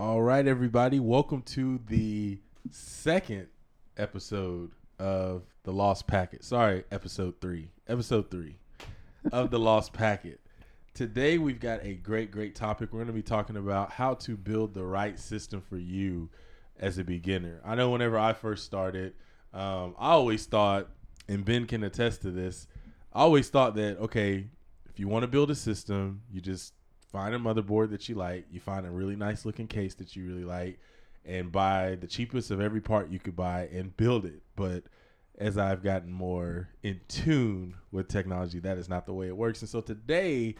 All right, everybody, welcome to the second episode of the Lost Packet. Sorry, episode three. Episode three of the Lost Packet. Today, we've got a great, great topic. We're going to be talking about how to build the right system for you as a beginner. I know whenever I first started, um, I always thought, and Ben can attest to this, I always thought that, okay, if you want to build a system, you just find a motherboard that you like, you find a really nice looking case that you really like, and buy the cheapest of every part you could buy and build it. But as I've gotten more in tune with technology, that is not the way it works. And so today,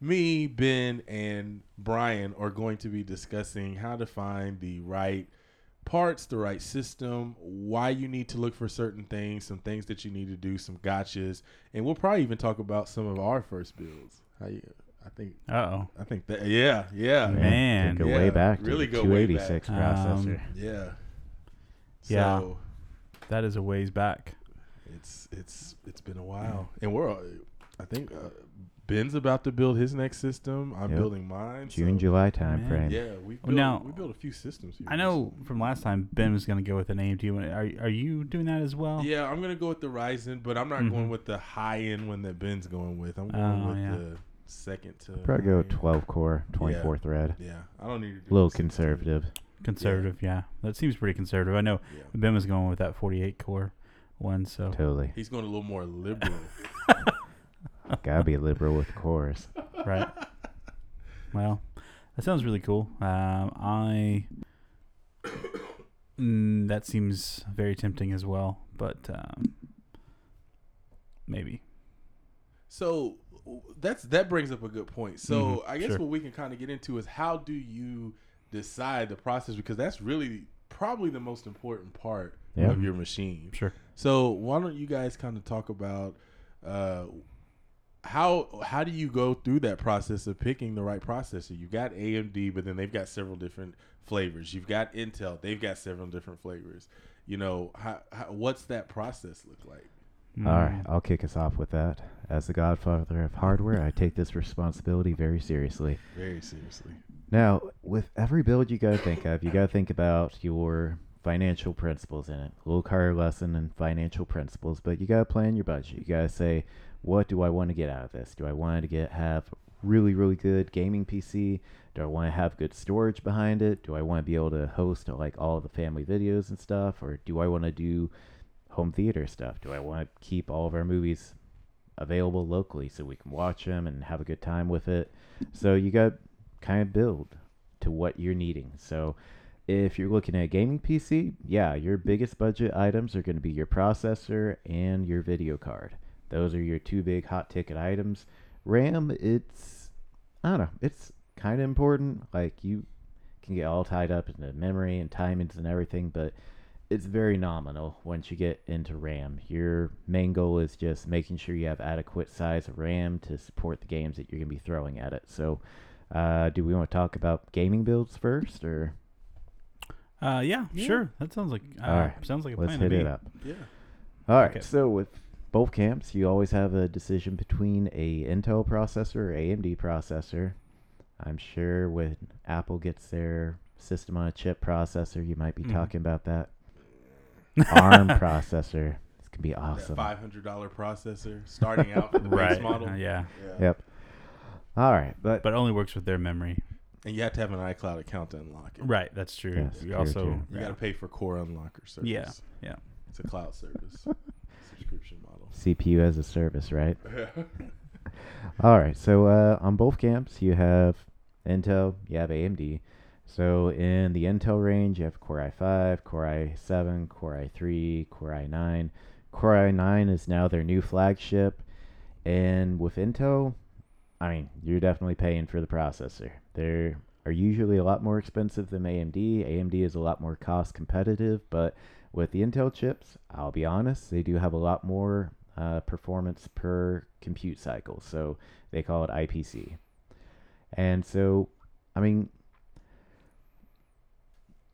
me, Ben, and Brian are going to be discussing how to find the right parts, the right system, why you need to look for certain things, some things that you need to do, some gotchas, and we'll probably even talk about some of our first builds. How you? I think. Uh oh. I think that. Yeah, yeah, Man. go Yeah, way back. really to go the way 286 back. processor. Um, yeah. Yeah. So That is a ways back. it's it's it's been a while, and we're. I think uh, Ben's about to build his next system. I'm Yep. building mine. June, so- July time Man. frame. Yeah, we Well, built, now- we built a few systems. Here I know from last time Ben was going to go with an AMD. one. Are are you doing that as well? Yeah, I'm gonna go with the Ryzen, but I'm not Mhm. going with the high end one that Ben's going with. I'm going Oh, with yeah. the second to Probably go with 12 core, 24 thread. Yeah, I don't need to do A little the 16. conservative. Conservative. Yeah. That seems pretty conservative. I know Yeah, Ben was going with that 48 core one. So Totally. he's going a little more liberal. Gotta be liberal with cores. right. Well, that sounds really cool. Um, I. Mm, that seems very tempting as well, but um, maybe. So w- that's that brings up a good point. So Mhm, I guess sure. what we can kind of get into is how do you decide the process because that's really probably the most important part Yeah. of your machine. Sure. So why don't you guys kind of talk about uh, how how do you go through that process of picking the right processor? You've got AMD, but then they've got several different flavors. You've got Intel, they've got several different flavors. You know, how, how, what's that process look like? All right, Mm, I'll kick us off with that. As the godfather of hardware, I take this responsibility very seriously. Very seriously. Now, with every build you gotta think of, you gotta think about your financial principles in it. A little car lesson in financial principles, but you gotta plan your budget. You gotta say, what do I want to get out of this? Do I want to get have really really good gaming PC? Do I want to have good storage behind it? Do I want to be able to host like all of the family videos and stuff, or do I want to do home theater stuff? Do I want to keep all of our movies available locally so we can watch them and have a good time with it? So you got kind of build to what you're needing. So if you're looking at a gaming PC, yeah, your biggest budget items are going to be your processor and your video card. Those are your two big hot ticket items. RAM, it's I don't know, it's kind of important. Like you can get all tied up in the memory and timings and everything, but it's very nominal once you get into RAM. Your main goal is just making sure you have adequate size of RAM to support the games that you're going to be throwing at it. So, uh, do we want to talk about gaming builds first, or Uh, yeah, Yeah. sure. That sounds like uh, All right, sounds like a let's plan hit to it up? Yeah. All right. Okay. So with both camps, you always have a decision between a Intel processor or AMD processor. I'm sure when Apple gets their system on a chip processor, you might be Mhm. talking about that ARM processor. This could be awesome. Five hundred dollar processor starting out for the base Right. model. uh, yeah. Yeah. Yep. All right, but But only works with their memory. And you have to have an iCloud account to unlock it. Right. That's true. Yes, we true, also true. You yeah. got to pay for Core Unlocker service. Yeah, yeah. It's a cloud service subscription model. CPU as a service, right? All right. So uh, on both camps, you have Intel, you have AMD. So in the Intel range, you have Core i5, Core i7, Core i3, Core i9. Core i9 is now their new flagship, and with Intel, I mean, you're definitely paying for the processor. They are usually a lot more expensive than AMD. AMD is a lot more cost competitive, but with the Intel chips, I'll be honest, they do have a lot more uh, performance per compute cycle. So they call it IPC. And so, I mean,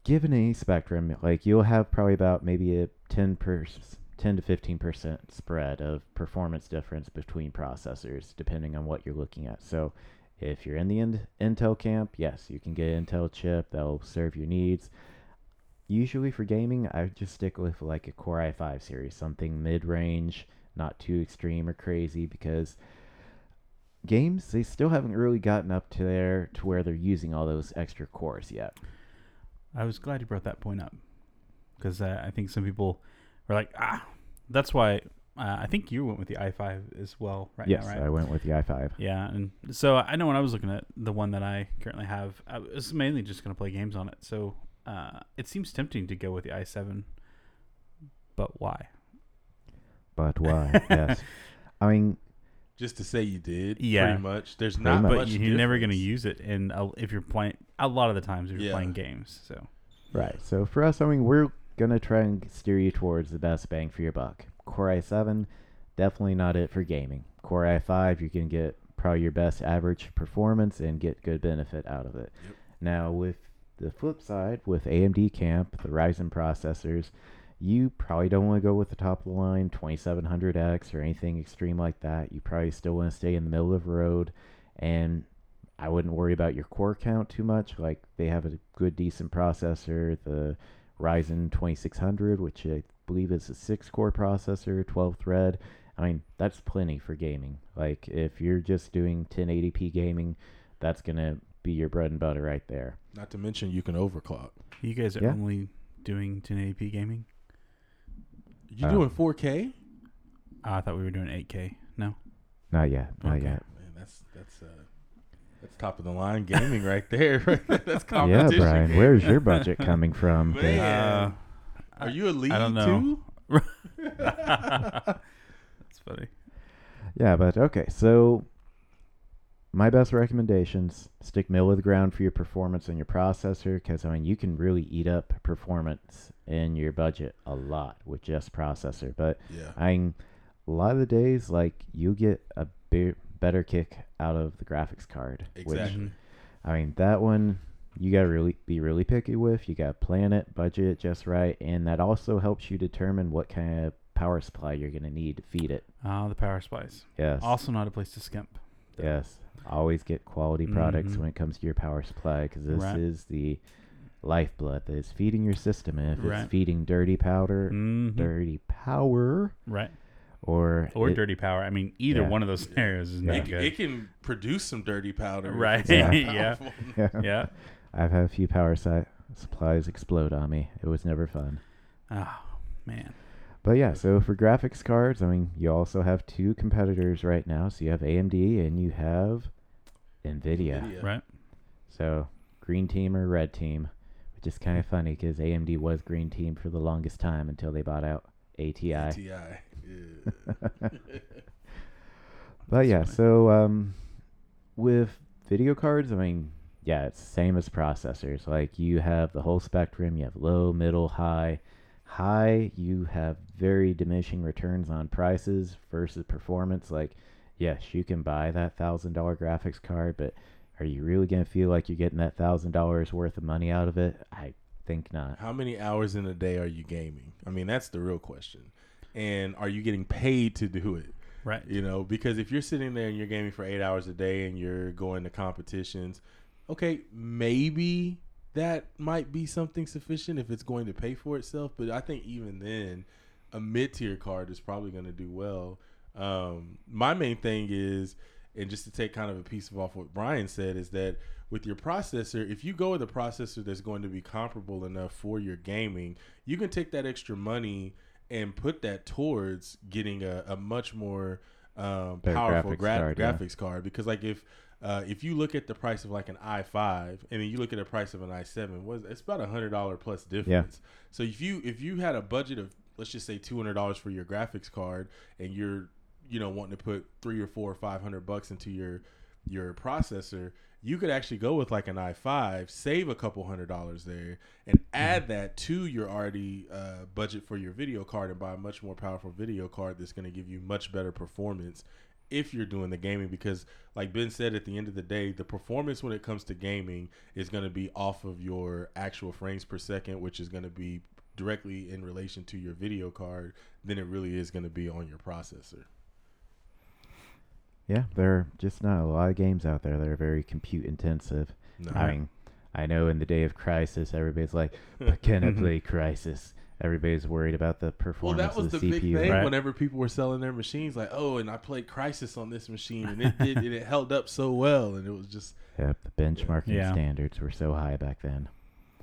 given any spectrum, like you'll have probably about maybe a 10 per, 10 to 15% spread of performance difference between processors, depending on what you're looking at. So If you're in the in- Intel camp, yes, you can get an Intel chip that'll serve your needs. Usually for gaming, I just stick with like a Core i5 series, something mid-range, not too extreme or crazy because games they still haven't really gotten up to there to where they're using all those extra cores yet. I was glad you brought that point up because uh, I think some people were like, ah, that's why. Uh, I think you went with the i5 as well, right? yes, now, right? I went with the i5. Yeah, and so I know when I was looking at the one that I currently have, I was mainly just going to play games on it. So uh, it seems tempting to go with the i7, but why? But why? yes. I mean, Just to say you did, Yeah. pretty much. There's not much. But you're never going to use it And if you're playing a lot of the times if you're Yeah. playing games. So Right. So for us, I mean, we're gonna try and steer you towards the best bang for your buck. Core i7, definitely not it for gaming. Core i5, you can get probably your best average performance and get good benefit out of it. Yep. Now with the flip side, with AMD camp, the Ryzen processors, you probably don't want to go with the top of the line 2700X or anything extreme like that. You probably still want to stay in the middle of the road and I wouldn't worry about your core count too much. Like they have a good, decent processor, the Ryzen 2600, which I believe is a six-core processor, 12 thread. I mean, that's plenty for gaming. Like if you're just doing 1080p gaming, that's gonna be your bread and butter right there. Not to mention you can overclock. you guys are Yeah. only doing 1080p gaming? You Uh, doing 4K? Ah, thought we were doing 8K. No. Not yet, not Okay. yet. Man, that's that's uh that's top of the line gaming right there. that's competition. Yeah, competition. Brian, where's your budget coming from? 'Cause- Man. Uh, Are you a lead I don't know. too? That's funny. Yeah, but okay. So my best recommendations: stick middle of the ground for your performance on your processor, because I mean you can really eat up performance in your budget a lot with just processor. But Yeah. I mean, a lot of the days, like you get a bit better kick out of the graphics card. Which, Exactly. I mean, that one you gotta really be really picky with. You gotta plan it, budget it just right, and that also helps you determine what kind of power supply you're gonna need to feed it. Ah, the power supplies. Yes. Also, not a place to skimp. Yes. Always get quality products Mhm. when it comes to your power supply because this Right. is the lifeblood that is feeding your system. And if Right. it's feeding dirty powder, Mhm. dirty power, Right. or Or it- dirty power. I mean, either Yeah. one of those scenarios is Yeah. not It, good. it can produce some dirty powder. Right. it's Yeah. yeah. yeah. I've had a few power si- supplies explode on me. It was never fun. Oh, man. But yeah, so for graphics cards, I mean, you also have two competitors right now. So you have AMD and you have Nvidia. Nvidia. Right. So green team or red team, which is kind of funny because AMD was green team for the longest time until they bought out ATI. ATI. Yeah. But yeah, funny. so um, with video cards, I mean, yeah, it's same as processors. Like you have the whole spectrum. You have low, middle, high. High, you have very diminishing returns on prices versus performance. Like, yes, you can buy that thousand dollar graphics card, but are you really gonna feel like you're getting that thousand dollars worth of money out of it? I think not. How many hours in a day are you gaming? I mean, that's the real question. And are you getting paid to do it? Right. You know, because if you're sitting there and you're gaming for eight hours a day and you're going to competitions, okay, maybe that might be something sufficient if it's going to pay for itself. But I think even then, a mid tier card is probably going to do well. Um, my main thing is, and just to take kind of a piece of off what Brian said, is that with your processor, if you go with a processor that's going to be comparable enough for your gaming, you can take that extra money and put that towards getting a, a much more um, powerful graphics gra- card, yeah. graphics card. Because like if uh, if you look at the price of like an i5 and then you look at the price of an i7, was it's about a hundred dollar plus difference. So if you if you had a budget of let's just say two hundred dollars for your graphics card and you're you know wanting to put three or four or five hundred bucks into your your processor, you could actually go with like an i5, save a couple hundred dollars there, and add that to your already uh, budget for your video card and buy a much more powerful video card that's going to give you much better performance if you're doing the gaming. Because, like Ben said, at the end of the day, the performance when it comes to gaming is going to be off of your actual frames per second, which is going to be directly in relation to your video card than it really is going to be on your processor. Yeah, there are just not a lot of games out there that are very compute intensive. No. I mean, I know in the day of Crysis, everybody's like, but can I play Crysis? Everybody's worried about the performance. well, that was of the the, big thing Right. whenever people were selling their machines. Like, oh, and I played Crysis on this machine, and it did, and it held up so well, and it was just. Yep, the benchmarking Yeah. standards were so high back then.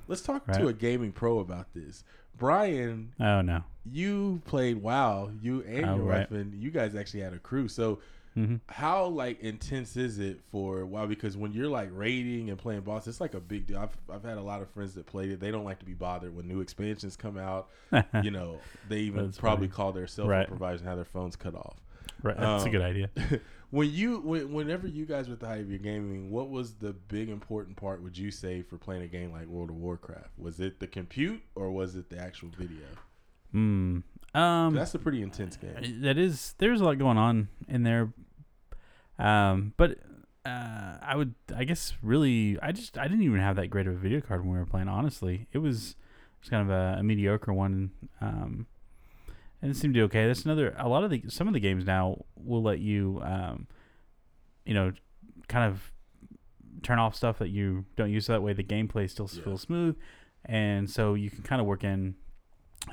Let's talk Right. to a gaming pro about this. Brian, Oh no. you played WoW. You and Oh, your right. wife, and you guys actually had a crew. So, hmm how like intense is it for WoW? Because when you're like raiding and playing boss, it's like a big deal. I've I've had a lot of friends that played it. They don't like to be bothered when new expansions come out. you know, they even probably funny. call their cell phone Right. providers and have their phones cut off. right. That's a Um, good idea. when you when, whenever you guys were at the height of your gaming, what was the big important part? Would you say for playing a game like World of Warcraft? Was it the compute or was it the actual video? Hmm. Um. That's a pretty intense game. that is there's a lot going on in there um but uh i would i guess really i just i didn't even have that great of a video card when we were playing honestly it was just kind of a, a mediocre one um and it seemed to be okay that's another a lot of the some of the games now will let you um you know kind of turn off stuff that you don't use so that way the gameplay still Yeah. feels smooth and so you can kind of work in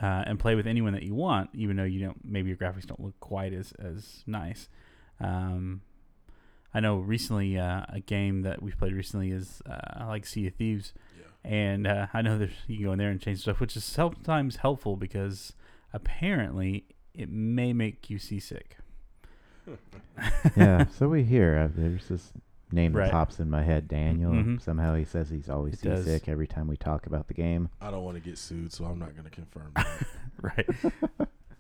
uh, and play with anyone that you want, even though you don't maybe your graphics don't look quite as as nice. Um, I know recently uh, a game that we've played recently is uh, like Sea of Thieves, Yeah. and uh, I know there's you can go in there and change stuff, which is sometimes helpful because apparently it may make you seasick. yeah, so we hear. Uh, there's this name Right. that pops in my head, Daniel. Mhm. Somehow he says he's always It does. seasick every time we talk about the game. I don't want to get sued, so I'm not going to confirm. That. right,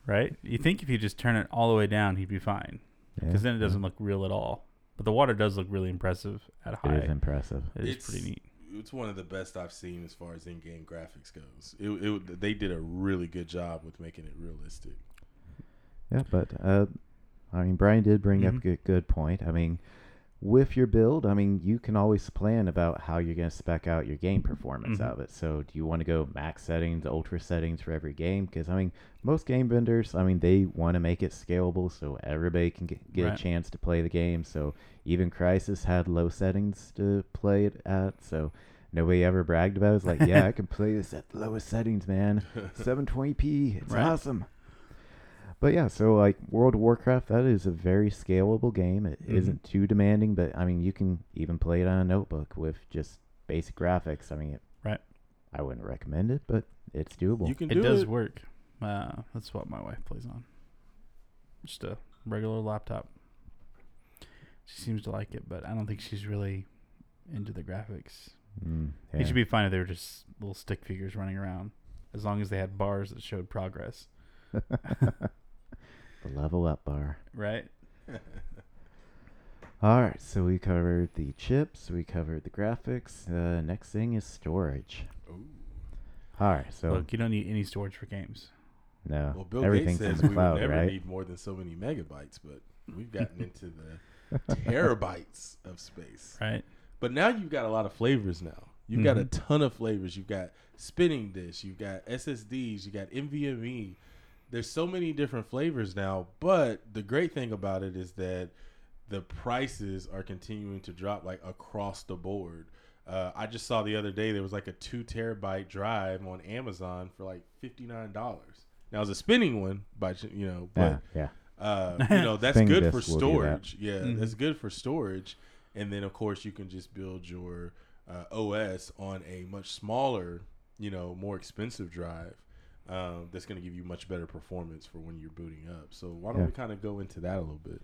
right. You think if you just turn it all the way down, he'd be fine because Yeah, then it doesn't look real at all. But the water does look really impressive at yeah, high. It is impressive. It is It's- pretty neat. it's one of the best I've seen as far as in-game graphics goes. It, it they did a really good job with making it realistic. Yeah, but uh, I mean, Brian did bring up Mhm. a good, good point. I mean, with your build, I mean, you can always plan about how you're going to spec out your game performance Mhm. of it. So, do you want to go max settings, ultra settings for every game? Because I mean, most game vendors, I mean, they want to make it scalable so everybody can get, get Right. a chance to play the game. So, even Crysis had low settings to play it at. So. Nobody ever bragged about it. It's like, yeah, I can play this at the lowest settings, man. 720p. It's Right. awesome. But yeah, so like World of Warcraft, that is a very scalable game. It Mhm. not too demanding, but I mean, you can even play it on a notebook with just basic graphics. I mean, it, Right. I wouldn't recommend it, but it's doable. You can It do does it. work. Uh, that's what my wife plays on. Just a regular laptop. She seems to like it, but I don't think she's really into the graphics. Mm, It should be fine if they were just little stick figures running around, as long as they had bars that showed progress. the level up bar. Right. All right, so we covered the chips, we covered the graphics. Uh, next thing is storage. Ooh. All right, so Look, you don't need any storage for games. no, Well, Bill everything's Gates says in the we cloud, would never right? need more than so many megabytes, but we've gotten into the terabytes of space. Right. But now you've got a lot of flavors now. You've got a Mhm. ton of flavors. You've got spinning disk, you've got SSDs, you got NVMe. There's so many different flavors now, but the great thing about it is that the prices are continuing to drop like across the board. Uh, I just saw the other day there was like a two terabyte drive on Amazon for like fifty nine dollars. Now it's a spinning one, but you know, but yeah, yeah. uh, you know that's good for disk will do that. storage. Yeah, Mhm. that's good for storage. And then of course you can just build your uh, OS on a much smaller, you know, more expensive drive. Um, that's going to give you much better performance for when you're booting up. So why don't Yeah. we kind of go into that a little bit?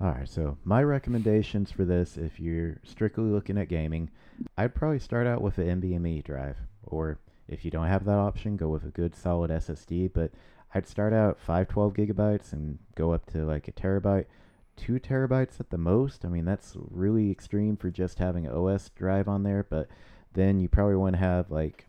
All right, so my recommendations for this, if you're strictly looking at gaming, I'd probably start out with an NVMe drive, or if you don't have that option, go with a good solid SSD. But I'd start out 512 gigabytes and go up to like a terabyte, two terabytes at the most. I mean, that's really extreme for just having an OS drive on there. But then you probably want to have like,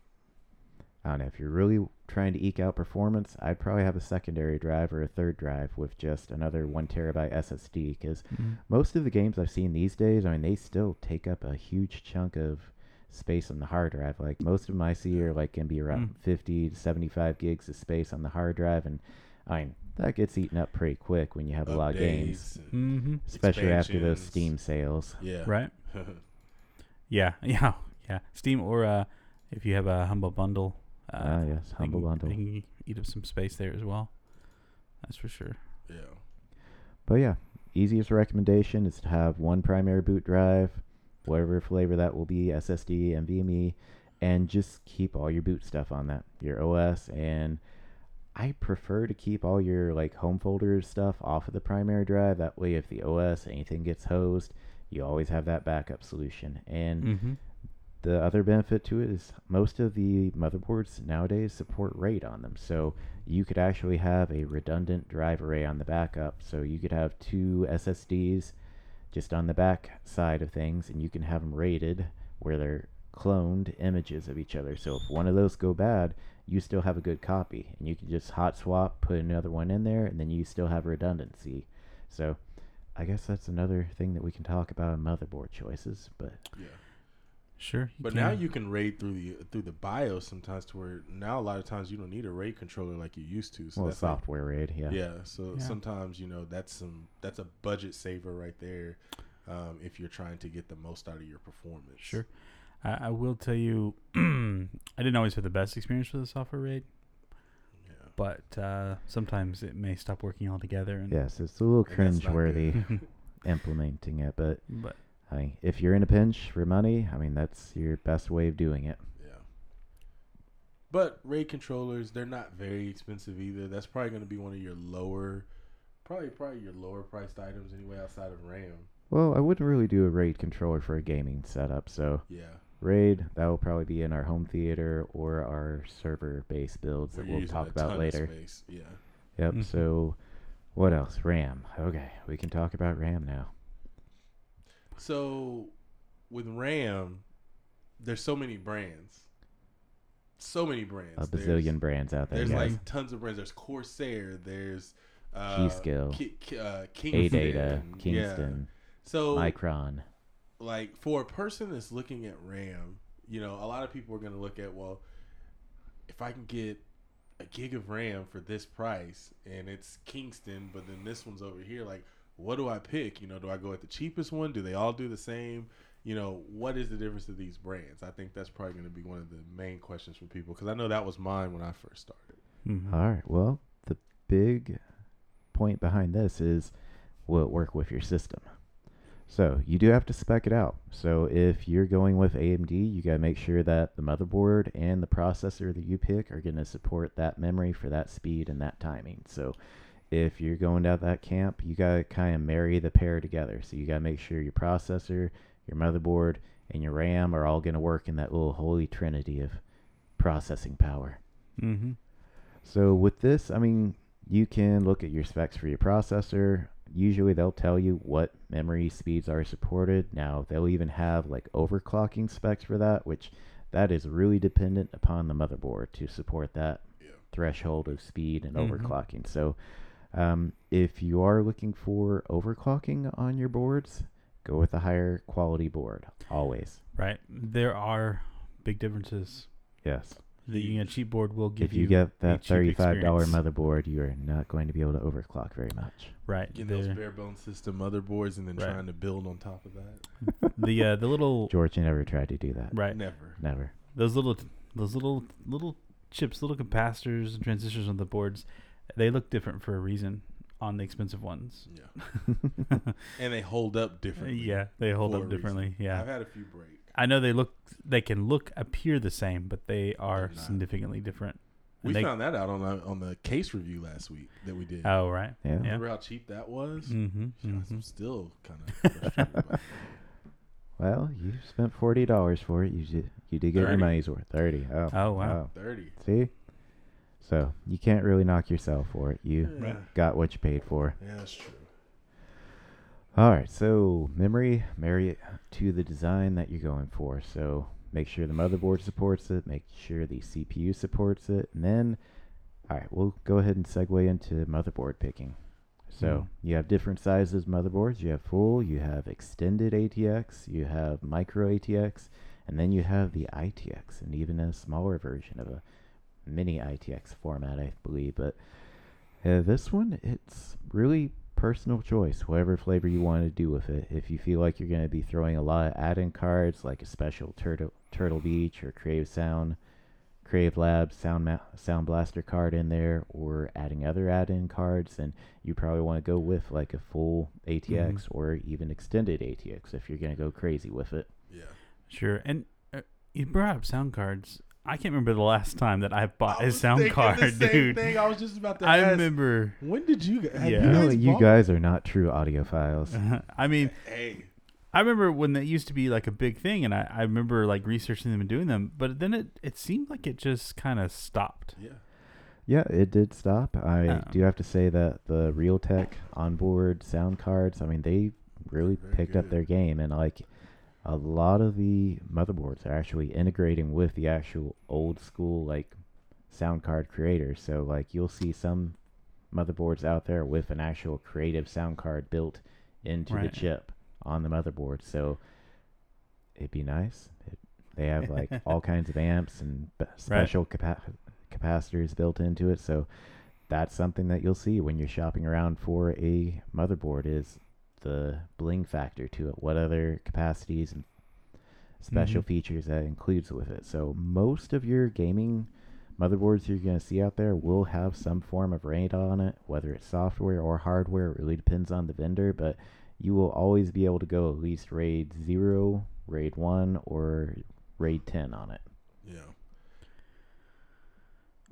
I don't know, if you're really trying to eke out performance, I'd probably have a secondary drive or a third drive with just another one terabyte SSD because most of the games I've seen these days, I mean, they still take up a huge chunk of space on the hard drive. Like most of them I see are like can be around Mm. 50 to 75 gigs of space on the hard drive, and I mean, that gets eaten up pretty quick when you have a lot of games, Mm-hmm. especially after those. Steam sales. Yeah. Right. Yeah. Yeah. Yeah. Steam or uh, if you have a humble bundle. Uh, Ah, yes, Humble can- Bundle. They can eat up some space there as well. That's for sure. yeah. But yeah, easiest recommendation is to have one primary boot drive, whatever flavor that will be, SSD, NVMe, and just keep all your boot stuff on that, your OS. And I prefer to keep all your like home folder stuff off of the primary drive. That way, if the OS anything gets hosed, you always have that backup solution. And Mm-hmm. The other benefit to it is most of the motherboards nowadays support RAID on them. So you could actually have a redundant drive array on the backup. So you could have two SSDs just on the back side of things, and you can have them RAIDed where they're cloned images of each other. So if one of those go bad, you still have a good copy, and you can just hot swap, put another one in there, and then you still have redundancy. So I guess that's another thing that we can talk about in motherboard choices. But Yeah. Sure. you But now you can raid through the through the BIOS sometimes to where now a lot of times you don't need a RAID controller like you used to. So well, that's like- software RAID, yeah. yeah. So Yeah. sometimes you know that's some that's a budget saver right there, um, if you're trying to get the most out of your performance. Sure. I, I will tell you, I didn't always have the best experience with the software RAID, Yeah. but uh, sometimes it may stop working altogether. And, Yes, it's a little And cringe-worthy implementing it, but but I mean, if you're in a pinch for money, I mean that's your best way of doing it. Yeah. But RAID controllers, they're not very expensive either. That's probably going to be one of your lower, probably probably your lower priced items anyway, outside of RAM. Well, I wouldn't really do a RAID controller for a gaming setup, so Yeah. RAID that will probably be in our home theater or our server-based builds Where that we'll talk a about ton of later. space. Yeah. Yep. Mhm. So, what else? RAM. Okay, we can talk about RAM now. So with RAM, there's so many brands. So many brands. A There's- bazillion brands out there. There's guys. like tons of brands. There's Corsair. There's uh, Keyskill. Ki- Ki- uh, Kingston. AData, Yeah. Kingston, So Micron. like for a person that's looking at RAM, you know, a lot of people are going to look at well, if I can get a gig of RAM for this price and it's Kingston, but then this one's over here, like what do I pick? You know, do I go at the cheapest one? Do they all do the same? You know, what is the difference of these brands? I think that's probably going to be one of the main questions for people because I know that was mine when I first started. Mhm. All right. Well, the big point behind this is will it work with your system? So you do have to spec it out. So if you're going with AMD, you got to make sure that the motherboard and the processor that you pick are going to support that memory for that speed and that timing. So if you're going down that camp, you got to kind of marry the pair together. So you got to make sure your processor, your motherboard, and your RAM are all going to work in that little holy trinity of processing power. Mhm. So with this, I mean, you can look at your specs for your processor. Usually they'll tell you what memory speeds are supported. Now, they'll even have like overclocking specs for that, which that is really dependent upon the motherboard to support that Yeah. threshold of speed and Mhm. overclocking. So, um, if you are looking for overclocking on your boards, go with a higher quality board always. Right. There are big differences. Yes. The you know, cheap board will give you. if you, get that thirty-five dollar motherboard, you are not going to be able to overclock very much. right. Getting those bare bone system motherboards and then Right. trying to build on top of that. the uh, the little George never tried to do that. right Never. Never. those little those little little chips, little capacitors and transistors on the boards, they look different for a reason on the expensive ones. Yeah. and they hold up differently. yeah, they hold for a up reason. differently. Yeah. I've had a few break. I know they look they can look appear the same, but they are significantly different. We they- found that out on the, on the case review last week that we did. Oh right. Yeah. Yeah. Remember how cheap that was? Mm-hmm. I'm still kind of frustrated. Well, you spent forty dollars for it. You did. You did get your 30. money's worth. Thirty. Oh. Oh, wow. Thirty. See. So you can't really knock yourself for it. You Yeah. got what you paid for. yeah, that's true. All right. So memory, marry it to the design that you're going for. So make sure the motherboard supports it. Make sure the CPU supports it, and then, all right, we'll go ahead and segue into motherboard picking. So Mhm. you have different sizes motherboards. You have full, you have extended ATX, you have micro ATX, and then you have the ITX, and even a smaller version of a mini ITX format, I believe. But Uh, this one, it's really personal choice, whatever flavor you want to do with it. If you feel like you're going to be throwing a lot of add-in cards, like a special Turtle Turtle Beach or Creative Sound, Creative Labs Sound Ma- Sound Blaster card in there, or adding other add-in cards, then you probably want to go with like a full ATX or even extended ATX if you're going to go crazy with it. Yeah. Sure. And uh, you brought up sound cards. I can't remember the last time that I bought I a sound card, the same dude. Thing. I was just about to I ask. remember. When did you? Have Yeah. You You know, guys, you guys are not true audiophiles. I mean, Hey. I remember when that used to be like a big thing, and I, I remember like researching them and doing them, but then it, it seemed like it just kind of stopped. Yeah. Yeah, it did stop. I Oh. do have to say that the Realtek onboard sound cards, I mean, they really Very picked up their game, and like a lot of the motherboards are actually integrating with the actual old school like sound card creators. So like you'll see some motherboards out there with an actual creative sound card built into the chip on the motherboard. So it'd be nice. It, they have like all kinds of amps and special capa- capacitors built into it. So that's something that you'll see when you're shopping around for a motherboard is the bling factor to it. What other capacities and special Mhm. features that includes with it. So most of your gaming motherboards you're going to see out there will have some form of RAID on it, whether it's software or hardware. It really depends on the vendor, but you will always be able to go at least RAID 0, RAID 1, or RAID 10 on it. Yeah.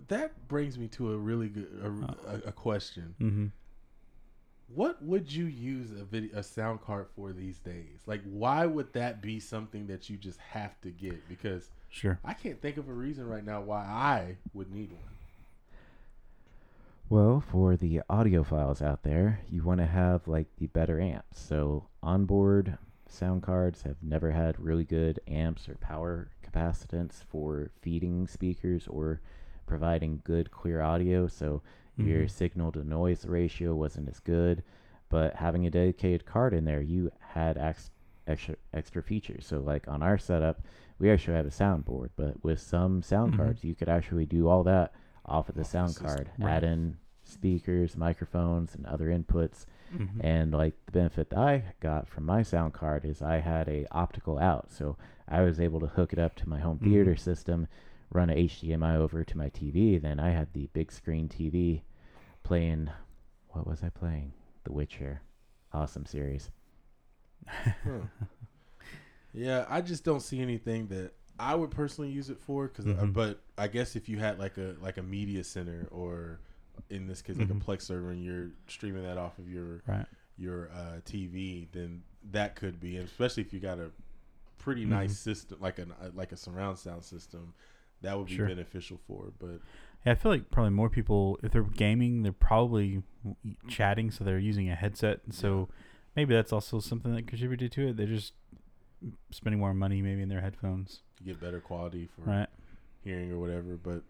That brings me to a really good a, a, a question. Mm-hmm. What would you use a video a sound card for these days? Like why would that be something that you just have to get? Because Sure. I can't think of a reason right now why I would need one. Well, for the audiophiles out there, you want to have like the better amps. So onboard sound cards have never had really good amps or power capacitance for feeding speakers or providing good clear audio. So your Mhm. signal to noise ratio wasn't as good. But having a dedicated card in there, you had ex- extra extra features. So like on our setup, we actually have a soundboard, but with some sound Mhm. cards, you could actually do all that off of the Off sound card. Right. Add in speakers, microphones, and other inputs. Mhm. And like the benefit that I got from my sound card is I had a optical out, so I was able to hook it up to my home Mhm. theater system, run a HDMI over to my TV. Then I had the big screen TV playing. What was I playing? The Witcher. Awesome series. Huh. yeah, I just don't see anything that I would personally use it for. Cause, uh, Mhm. but I guess if you had like a like a media center or in this case like Mhm. a Plex server and you're streaming that off of your Right. your uh, TV, then that could be, and especially if you got a pretty Mhm. nice system like an uh, like a surround sound system, that would be Sure. beneficial for. But Yeah, I feel like probably more people, if they're gaming, they're probably chatting, so they're using a headset. And so maybe that's also something that contributed to it. They're just spending more money maybe in their headphones. to get better quality for Right. hearing or whatever. But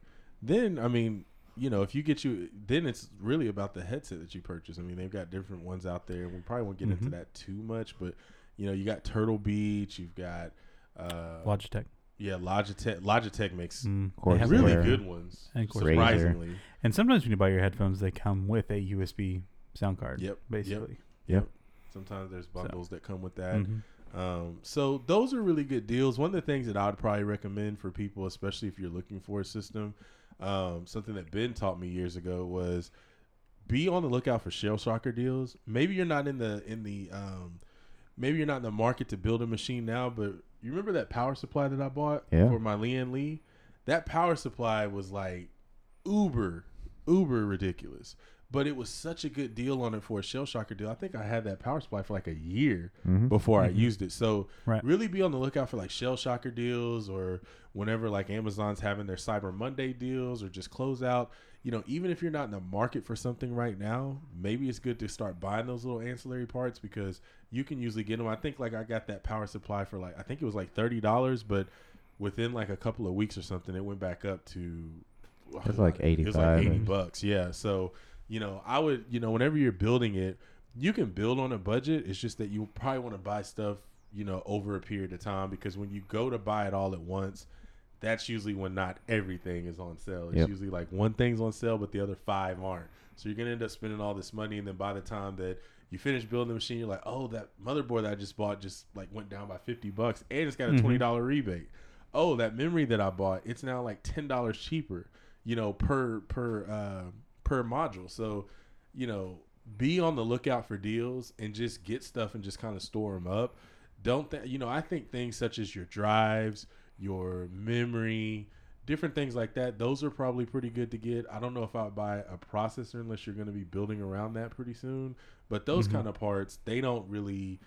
then, I mean, you know, if you get you, then it's really about the headset that you purchase. I mean, they've got different ones out there. We probably won't get into Mhm. that too much, but you know, you got Turtle Beach, you've got uh, Logitech. Yeah, Logitech. Logitech makes Mm, course, they really Corsair. good ones. And Corsair. surprisingly, And sometimes when you buy your headphones, they come with a USB sound card. Yep, yep. Basically. Yep. sometimes there's bundles that come with that. Mhm. Um, so those are really good deals. One of the things that I would probably recommend for people, especially if you're looking for a system, um, something that Ben taught me years ago was be on the lookout for shell shocker deals. Maybe you're not in the in the um, maybe you're not in the market to build a machine now, but you remember that power supply that I bought Yeah. for my Lian Li? That power supply was like uber uber ridiculous. But it was such a good deal on it for a shell shocker deal. I think I had that power supply for like a year Mhm. before I Mhm. used it. So Right. really be on the lookout for like shell shocker deals or whenever like Amazon's having their Cyber Monday deals or just close out. You know, even if you're not in the market for something right now, maybe it's good to start buying those little ancillary parts because you can usually get them. I think like I got that power supply for like I think it was like thirty dollars, but within like a couple of weeks or something, it went back up to It was like It was like 85. eighty bucks. Yeah. So you know, I would you know whenever you're building it, you can build on a budget. It's just that you probably want to buy stuff you know over a period of time because when you go to buy it all at once. That's usually when not everything is on sale. It's Yep. usually like one thing's on sale, but the other five aren't. So you're gonna end up spending all this money, and then by the time that you finish building the machine, you're like, oh, that motherboard that I just bought just like went down by fifty bucks, and it's got a Mhm. twenty dollar rebate. Oh, that memory that I bought, it's now like ten dollars cheaper, you know, per per uh, per module. So, you know, be on the lookout for deals and just get stuff and just kind of store them up. Don't th- you know? I think things such as your drives, your memory, different things like that. Those are probably pretty good to get. I don't know if I would buy a processor unless you're going to be building around that pretty soon. But those Mhm. kind of parts, they don't really,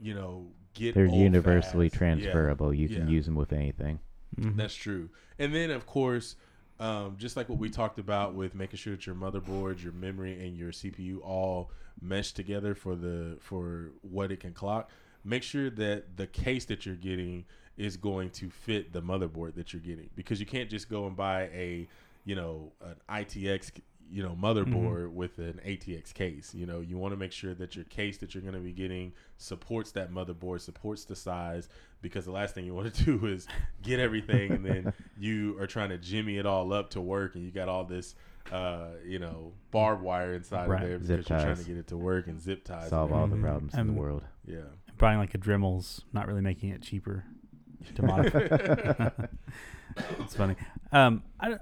you know, get. They're old universally fast. Yeah. transferable. You can Yeah. use them with anything. Mhm. That's true. And then, of course, um, just like what we talked about with making sure that your motherboard, your memory, and your CPU all mesh together for the for what it can clock. Make sure that the case that you're getting is going to fit the motherboard that you're getting because you can't just go and buy a you know an ITX you know motherboard with an ATX case. You know you want to make sure that your case that you're going to be getting supports that motherboard, supports the size. Because the last thing you want to do is get everything and then you are trying to jimmy it all up to work and you got all this uh you know barbed wire inside Right. of there because Zip you're trying to get it to work and zip ties. Solve all the everything. problems in Um, the world. Yeah. Buying like a Dremel's, not really making it cheaper to modify. it's funny. Um, I,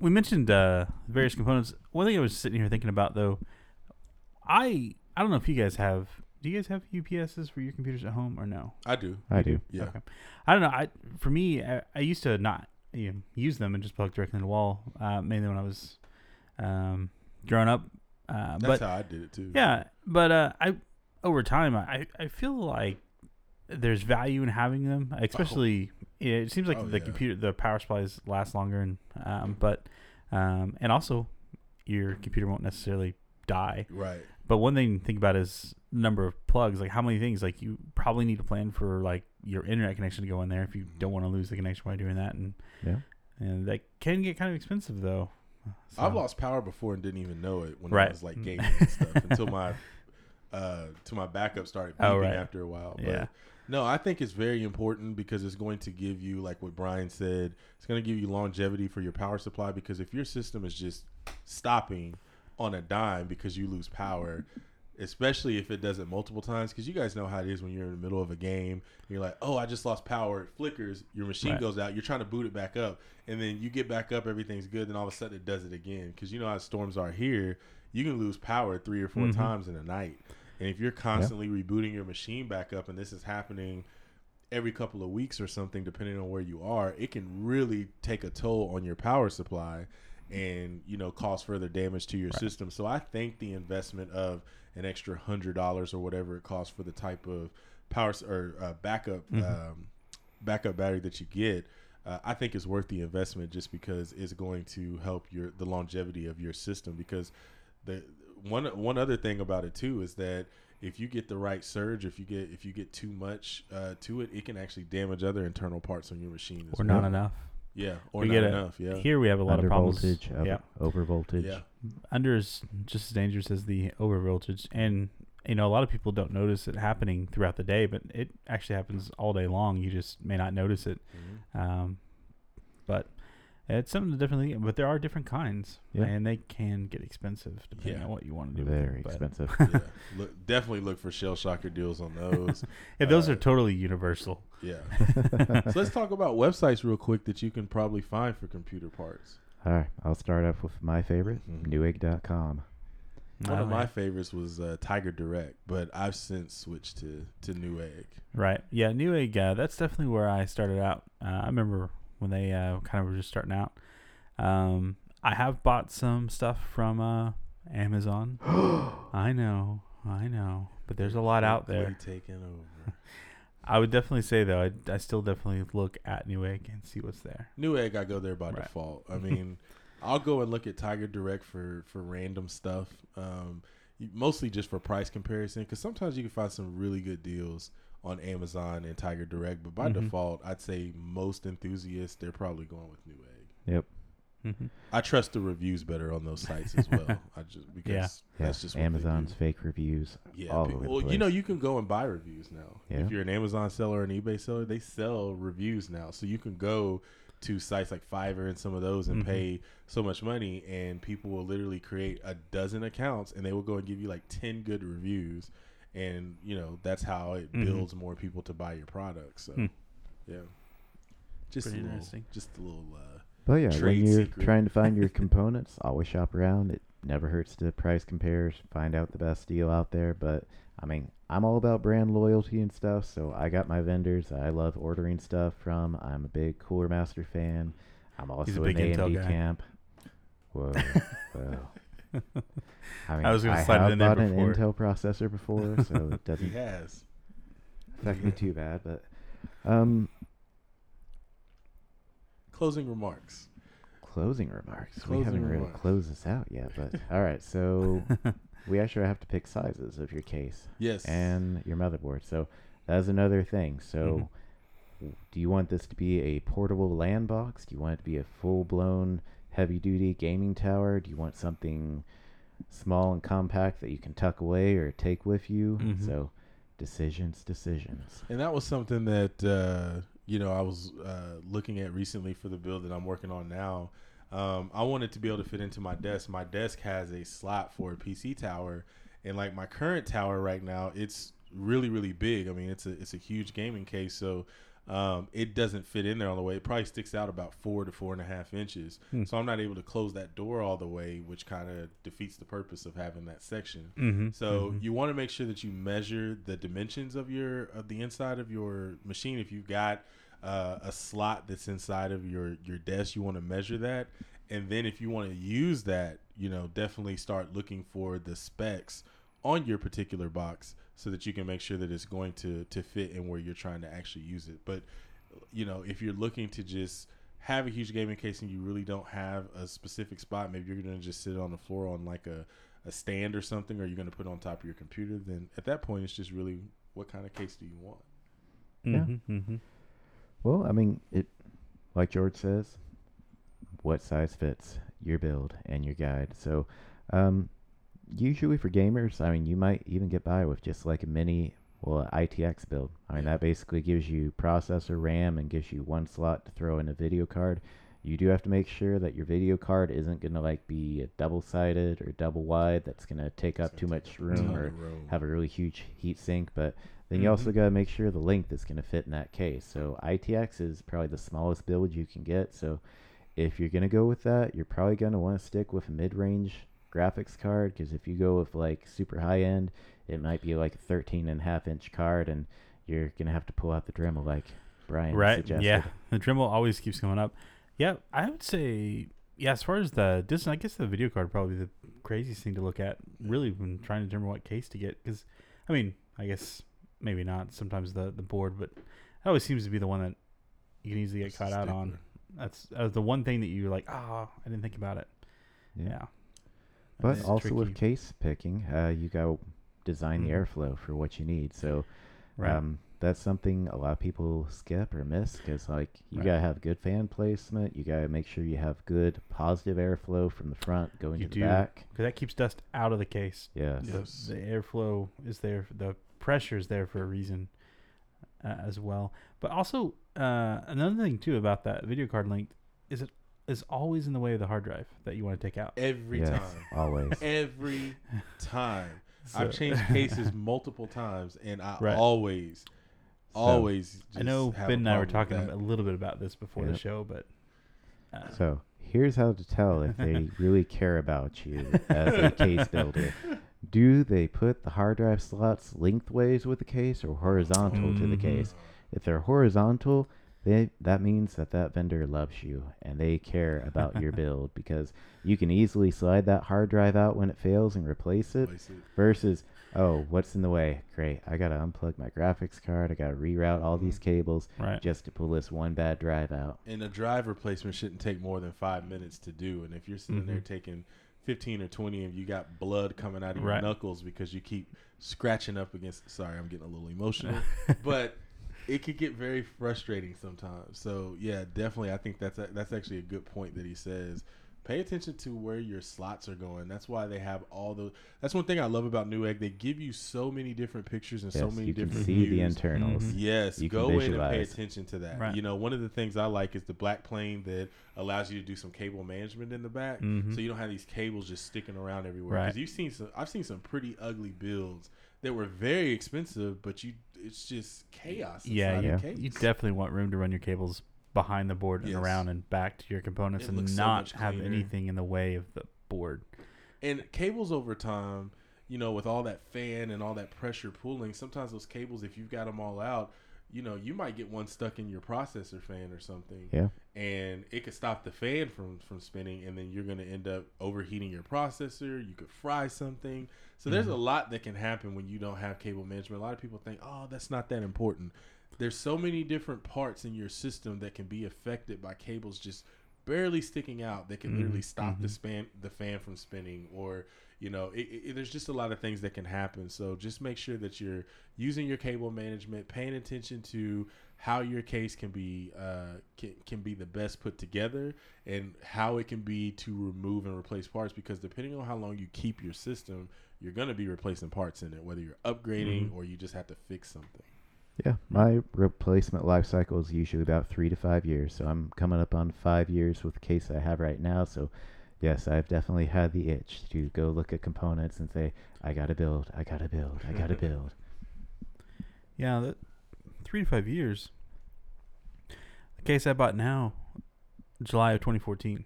we mentioned uh, various components. One thing I was sitting here thinking about though, I I don't know if you guys have. Do you guys have UPSs for your computers at home or no? I do. I do. Yeah. Okay. I don't know. I for me, I, I used to not you know, use them and just plug directly in the wall. Uh, mainly when I was um, growing up. Uh, That's but how I did it too. yeah, but uh, I over time I I feel like there's value in having them, especially yeah, it seems like Oh, the yeah. computer the power supplies last longer and um, but um, and also your computer won't necessarily die. Right. But one thing to think about is number of plugs. Like how many things. Like you probably need to plan for like your internet connection to go in there if you don't want to lose the connection while doing that. And Yeah. and that can get kind of expensive though. I've lost power before and didn't even know it when Right. I was like gaming and stuff until my uh to my backup started beeping Oh, right. after a while. But Yeah. no, I think it's very important because it's going to give you like what Brian said, it's going to give you longevity for your power supply because if your system is just stopping on a dime because you lose power, especially if it does it multiple times because you guys know how it is when you're in the middle of a game you're like oh i just lost power it flickers your machine Right. goes out you're trying to boot it back up and then you get back up everything's good then all of a sudden it does it again because you know how storms are here you can lose power three or 4 Mhm. times in a night and if you're constantly rebooting your machine back up and this is happening every couple of weeks or something depending on where you are it can really take a toll on your power supply and you know cause further damage to your Right. system so i think the investment of an extra hundred dollars or whatever it costs for the type of power or uh, backup Mhm. um, backup battery that you get uh, i think is worth the investment just because it's going to help your the longevity of your system because the one one other thing about it too is that if you get the right surge if you get if you get too much uh, to it it can actually damage other internal parts on your machine as or well. not enough. yeah or We not get it. enough yeah Here we have a lot Under of problems. voltage, over, yeah. over voltage. yeah under is just as dangerous as the over voltage and you know a lot of people don't notice it happening throughout the day but it actually happens all day long you just may not notice it Mhm. um, but it's something to definitely but there are different kinds Yeah. and they can get expensive depending Yeah. on what you want to do with Very them, expensive. yeah look, definitely look for shell shocker deals on those yeah, those Uh, are totally universal yeah so let's talk about websites real quick that you can probably find for computer parts All right, I'll start off with my favorite, Mhm. Newegg.com. One of my favorites was uh, Tiger Direct, but I've since switched to to Newegg. right yeah newegg uh, that's definitely where i started out uh, i remember when they uh, kind of were just starting out um, i have bought some stuff from uh, amazon I know, I know, but there's a lot out there. Taking over. I would definitely say though, I, I still definitely look at Newegg and see what's there. Newegg, I go there by Right. default. I mean, I'll go and look at Tiger Direct for for random stuff, um, mostly just for price comparison. Because sometimes you can find some really good deals on Amazon and Tiger Direct, but by Mhm. default, I'd say most enthusiasts they're probably going with Newegg. Yep. Mm-hmm. I trust the reviews better on those sites as well. I just because Yeah. Yeah, that's just Amazon's fake reviews. Yeah, all pe- over the well, you know, you can go and buy reviews now. Yeah. If you're an Amazon seller or an eBay seller, they sell reviews now, so you can go to sites like Fiverr and some of those and Mhm. pay so much money, and people will literally create a dozen accounts and they will go and give you like ten good reviews, and you know that's how it Mhm. builds more people to buy your product. So, Hmm. yeah, just Pretty a little, interesting. just a little. Uh, But yeah, Trade when you're secret. trying to find your components, always shop around. It never hurts to price compare, find out the best deal out there. But I mean, I'm all about brand loyalty and stuff, so I got my vendors I love ordering stuff from. I'm a big Cooler Master fan. I'm also big an Intel AMD guy. camp. Whoa, whoa. I mean, I was gonna I slide it in there bought an before. Intel processor before, so it he doesn't has. affect me too bad. But um, Closing remarks. closing remarks. we haven't really remarks. closed this out yet, but all right. So we actually have to pick sizes of your case Yes. and your motherboard. So that's another thing. So Mhm. do you want this to be a portable LAN box? Do you want it to be a full blown heavy duty gaming tower? Do you want something small and compact that you can tuck away or take with you? Mhm. So decisions, decisions. And that was something that uh, you know I was uh, looking at recently for the build that I'm working on now. Um, I wanted to be able to fit into my desk. My desk has a slot for a PC tower, and like my current tower right now, it's really really big. I mean, it's a it's a huge gaming case, so um, it doesn't fit in there all the way. It probably sticks out about four to four and a half inches. Hmm. So I'm not able to close that door all the way, which kind of defeats the purpose of having that section. mm-hmm. So you want to make sure that you measure the dimensions of your of the inside of your machine. If you've got uh, a slot that's inside of your your desk, you want to measure that, and then if you want to use that, you know, definitely start looking for the specs on your particular box so that you can make sure that it's going to to fit in where you're trying to actually use it. But you know, if you're looking to just have a huge gaming case and you really don't have a specific spot, maybe you're going to just sit on the floor on like a a stand or something, or you're going to put it on top of your computer, then at that point, it's just really what kind of case do you want? Yeah. Mm-hmm. Mm-hmm. Well, I mean, it like George says, what size fits your build and your guide. So, um, usually for gamers, I mean, you might even get by with just like a mini, well, ITX build. I mean, that basically gives you processor, RAM, and gives you one slot to throw in a video card. You do have to make sure that your video card isn't gonna like be a double-sided or double wide. That's gonna take up too much take a ton room or have a really huge heat sink, but then you also Mhm. got to make sure the length is going to fit in that case. So ITX is probably the smallest build you can get. So if you're going to go with that, you're probably going to want to stick with a mid-range graphics card because if you go with like super high end, it might be like a 13 and a half inch card and you're going to have to pull out the Dremel like Brian Right. suggested. Yeah. The Dremel always keeps coming up. Yeah, I would say yeah. As far as the distance, I guess the video card probably the craziest thing to look at. Really, when trying to determine what case to get, because I mean, I guess maybe not. Sometimes the the board, but that always seems to be the one that you can easily get It's caught out on. That's uh, the one thing that you're like, oh, I didn't think about it. Yeah. But That's also with case picking, uh, you got to design the Mhm. airflow for what you need. So right. Um, that's something a lot of people skip or miss because, like, you Right. gotta have good fan placement. You gotta make sure you have good positive airflow from the front going You to do. the back. because that keeps dust out of the case. Yes. The, the airflow is there. The pressure is there for a reason uh, as well. But also uh, another thing too about that video card length is it is always in the way of the hard drive that you want to take out. Every yes, time. always. Every time. So- I've changed cases multiple times, and I Right. always, So- always. I know just have Ben and I were talking a little bit about this before the show, but uh, So here's how to tell if they really care about you as a case builder. Do they put the hard drive slots lengthways with the case or horizontal to the Mhm. case? If they're horizontal, they, that means that that vendor loves you and they care about your build because you can easily slide that hard drive out when it fails and replace it Place it. versus oh what's in the way great i gotta unplug my graphics card i gotta reroute all these cables right. just to pull this one bad drive out And a drive replacement shouldn't take more than five minutes to do. And if you're sitting there Mhm. taking 15 or 20 and you got blood coming out of your Right. knuckles because you keep scratching up against, sorry, I'm getting a little emotional, but it could get very frustrating sometimes. So yeah, definitely. I think that's, a, that's actually a good point that he says. pay attention to where your slots are going. That's why they have all the. That's one thing I love about Newegg. They give you so many different pictures and so many you can different see views. the internals. Mhm. Yes, You can go in and pay attention to that. Right. You know, one of the things I like is the black plane that allows you to do some cable management in the back, Mhm. so you don't have these cables just sticking around everywhere. Right. Because you've seen some, I've seen some pretty ugly builds that were very expensive, but you, it's just chaos. Yeah, inside you, case. you definitely want room to run your cables behind the board and Yes. around and back to your components It and looks so not have anything in the way of the board. And cables over time, you know, with all that fan and all that pressure pulling, sometimes those cables, if you've got them all out, you know, you might get one stuck in your processor fan or something. Yeah. And it could stop the fan from from spinning, and then you're going to end up overheating your processor. You could fry something. So there's a lot that can happen when you don't have cable management. A lot of people think, oh, that's not that important. There's so many different parts in your system that can be affected by cables just barely sticking out that can literally Mhm, stop the mhm. span the fan from spinning or you know it, it, there's just a lot of things that can happen so just make sure that you're using your cable management paying attention to how your case can be uh, can, can be the best put together and how it can be to remove and replace parts because depending on how long you keep your system you're going to be replacing parts in it whether you're upgrading Mhm. or you just have to fix something Yeah, my replacement life cycle is usually about three to five years. So I'm coming up on five years with the case I have right now. So yes, I've definitely had the itch to go look at components and say, I gotta build, I gotta build, I gotta build. Yeah, that three to five years. The case I bought now, July of 2014.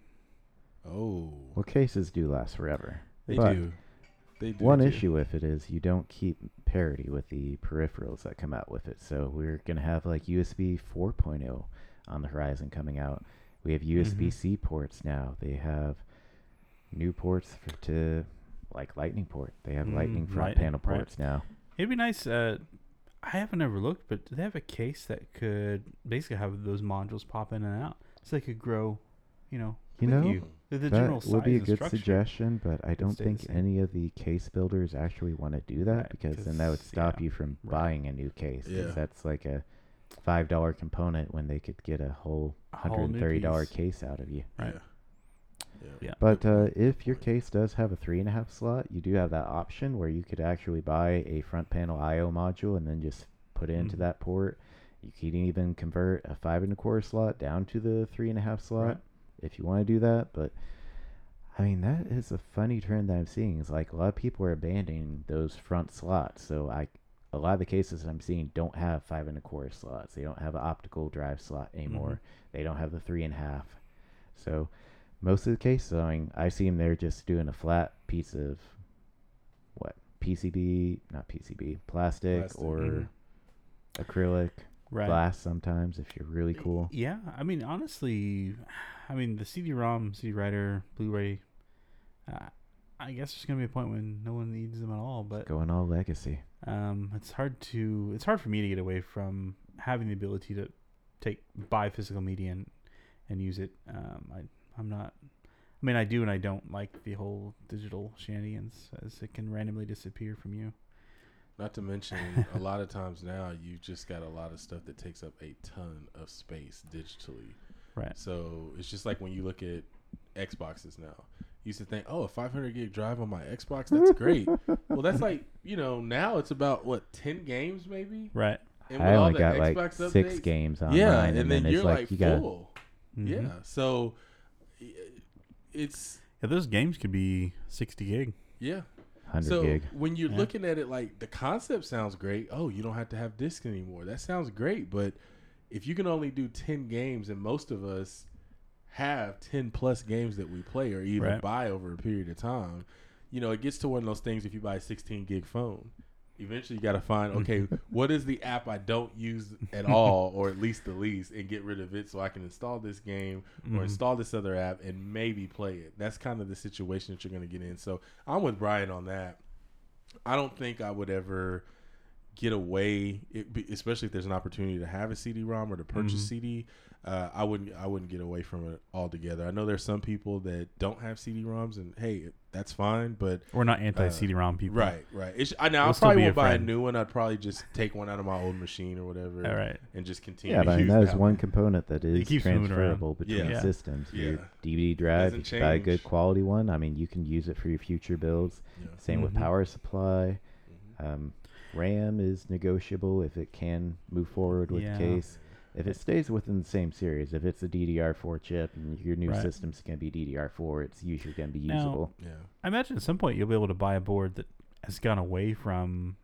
oh Well, cases do last forever. they but do they do One do. issue with it is you don't keep parity with the peripherals that come out with it. So we're gonna have like USB 4.0 on the horizon coming out. We have mm-hmm. USB C ports now. They have new ports for, to like Lightning port. They have Mm, Lightning front right, panel right. ports now. It'd be nice. Uh, I haven't ever looked, but do they have a case that could basically have those modules pop in and out, so they could grow, you know, You know, you. The, the general that would be a good structure. suggestion, but I don't think any of the case builders actually want to do that Right, because then that would stop yeah, you from right. buying a new case. 'cause Yeah. that's like a five dollar component when they could get a whole A whole hundred new and thirty dollar case out of you. Right. yeah. Yeah. Yeah. But uh, if your case does have a three and a half slot, you do have that option where you could actually buy a front panel I/O module and then just put it into Mhm. that port. You can even convert a five and a quarter slot down to the three and a half slot Right. if you want to do that. But I mean, that is a funny trend that I'm seeing. Is like a lot of people are abandoning those front slots. So I, a lot of the cases that I'm seeing don't have five and a quarter slots. They don't have an optical drive slot anymore. They don't have the three and a half. So most of the cases, I mean, I see them. They're just doing a flat piece of what PCB, not PCB, plastic, Plastic. or Mhm. acrylic Right. glass. Sometimes if you're really cool. Yeah, I mean, honestly, I mean, the CD-ROM, CD-writer, Blu-ray. Uh, I guess there's gonna be a point when no one needs them at all, but Going all legacy. um, it's hard to it's hard for me to get away from having the ability to take buy physical media and, and use it. Um, I I'm not. I mean, I do and I don't like the whole digital shenanigans as it can randomly disappear from you. Not to mention, a lot of times now you've just got a lot of stuff that takes up a ton of space digitally. Right. So it's just like when you look at Xboxes now. You used to think, oh, a 500 gig drive on my Xbox, that's great. well, that's like, you know, now it's about what 10 games maybe. Right. And I with all only the got like Xbox six games on Yeah, mine, and, and, then, then, you're it's like, like you got full. Mhm. Yeah. So i- it's Yeah, those games could be 60 gig. yeah. hundred so gig. when you're Yeah. looking at it like the concept sounds great oh you don't have to have discs anymore that sounds great but if you can only do 10 games and most of us have 10 plus games that we play or even Right. buy over a period of time you know it gets to one of those things if you buy a 16 gig phone eventually you got to find okay what is the app i don't use at all or at least the least and get rid of it so i can install this game or Mhm. install this other app and maybe play it. That's kind of the situation that you're going to get in. So I'm with Brian on that. I don't think I would ever get away, it, especially if there's an opportunity to have a CD-ROM or to purchase Mhm. CD. Uh, I wouldn't. I wouldn't get away from it altogether. I know there's some people that don't have CD-ROMs, and hey, that's fine. But We're not anti CD-ROM people. right, right. It's, I know We'll I still probably be a won't buy a friend. new one. I'd probably just take one out of my old machine or whatever, All right. and just continue. Yeah, to but I mean, use that is one component that is keeps moving around. transferable between Yeah. Yeah. systems. Your Yeah. DVD drive, Doesn't if you buy a good quality one, I mean, you can use it for your future builds. Yeah. Same with Mhm. power supply. Mhm. Um, RAM is negotiable if it can move forward with Yeah. the case. If it stays within the same series, if it's a DDR4 chip and your new Right. system's going to be DDR4, it's usually going to be Now- usable. Yeah. I imagine at some point you'll be able to buy a board that has gone away from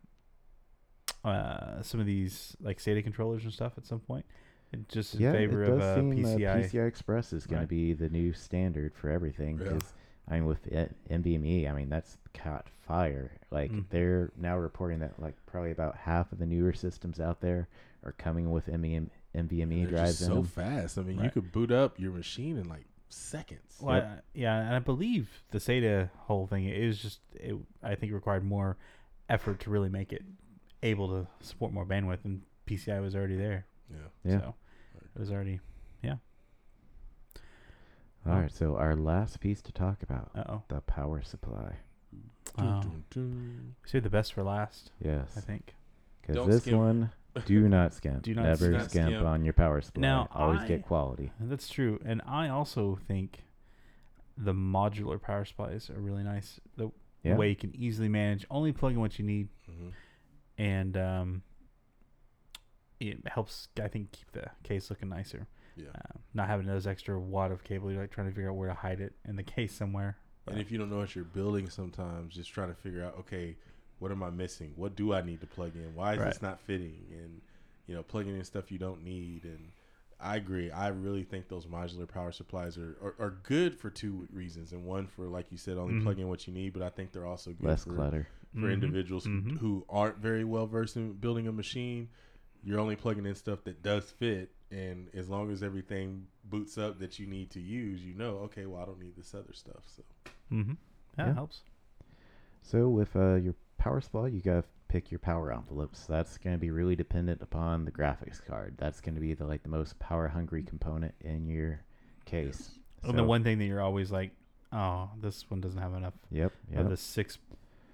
uh, some of these like SATA controllers and stuff at some point. And just in yeah, favor it does of uh, seem PCI. PCI Express is going Right. to be the new standard for everything. Yeah. 'cause, I mean, with it, NVMe, I mean, that's caught fire. Like, Mm. they're now reporting that, like, probably about half of the newer systems out there are coming with NVMe, NVMe They're drives just so them. fast. I mean, you could boot up your machine in like seconds. Well, Yep. I- yeah, and I believe the SATA whole thing is just it, I think required more effort to really make it able to support more bandwidth, and PCI was already there. Yeah. Yeah. So it was already. Yeah. All right, so our last piece to talk about Uh oh. the power supply. Dun, dun, dun. Save the best for last. Yes, I think. because Don't this skimp. one, do not skimp. Do not Never skimp. skimp, skimp. on your power supply. Now, Always I- get quality. That's true. And I also think the modular power supplies are really nice. The Yeah. way you can easily manage, only plug in what you need, Mhm. and um, it helps. I think keep the case looking nicer. Yeah. Uh, not having those extra wad of cable, you're like trying to figure out where to hide it in the case somewhere. And if you don't know what you're building, sometimes just trying to figure out, okay, what am I missing? What do I need to plug in? Why is Right. this not fitting? And you know, plugging in stuff you don't need. And I agree. I really think those modular power supplies are are, are good for two reasons. And one for, like you said, only Mhm. plug in what you need. But I think they're also good Less for, clutter. for Mhm. individuals who, Mhm. who aren't very well versed in building a machine. You're only plugging in stuff that does fit, and as long as everything boots up that you need to use, you know, okay, well, I don't need this other stuff. So Mm-hmm. That Yeah. helps. So with uh, your power supply, you gotta pick your power envelopes. That's gonna be really dependent upon the graphics card. That's gonna be the like the most power hungry component in your case. And the one thing that you're always like, oh, this one doesn't have enough Yep. of Yep. the six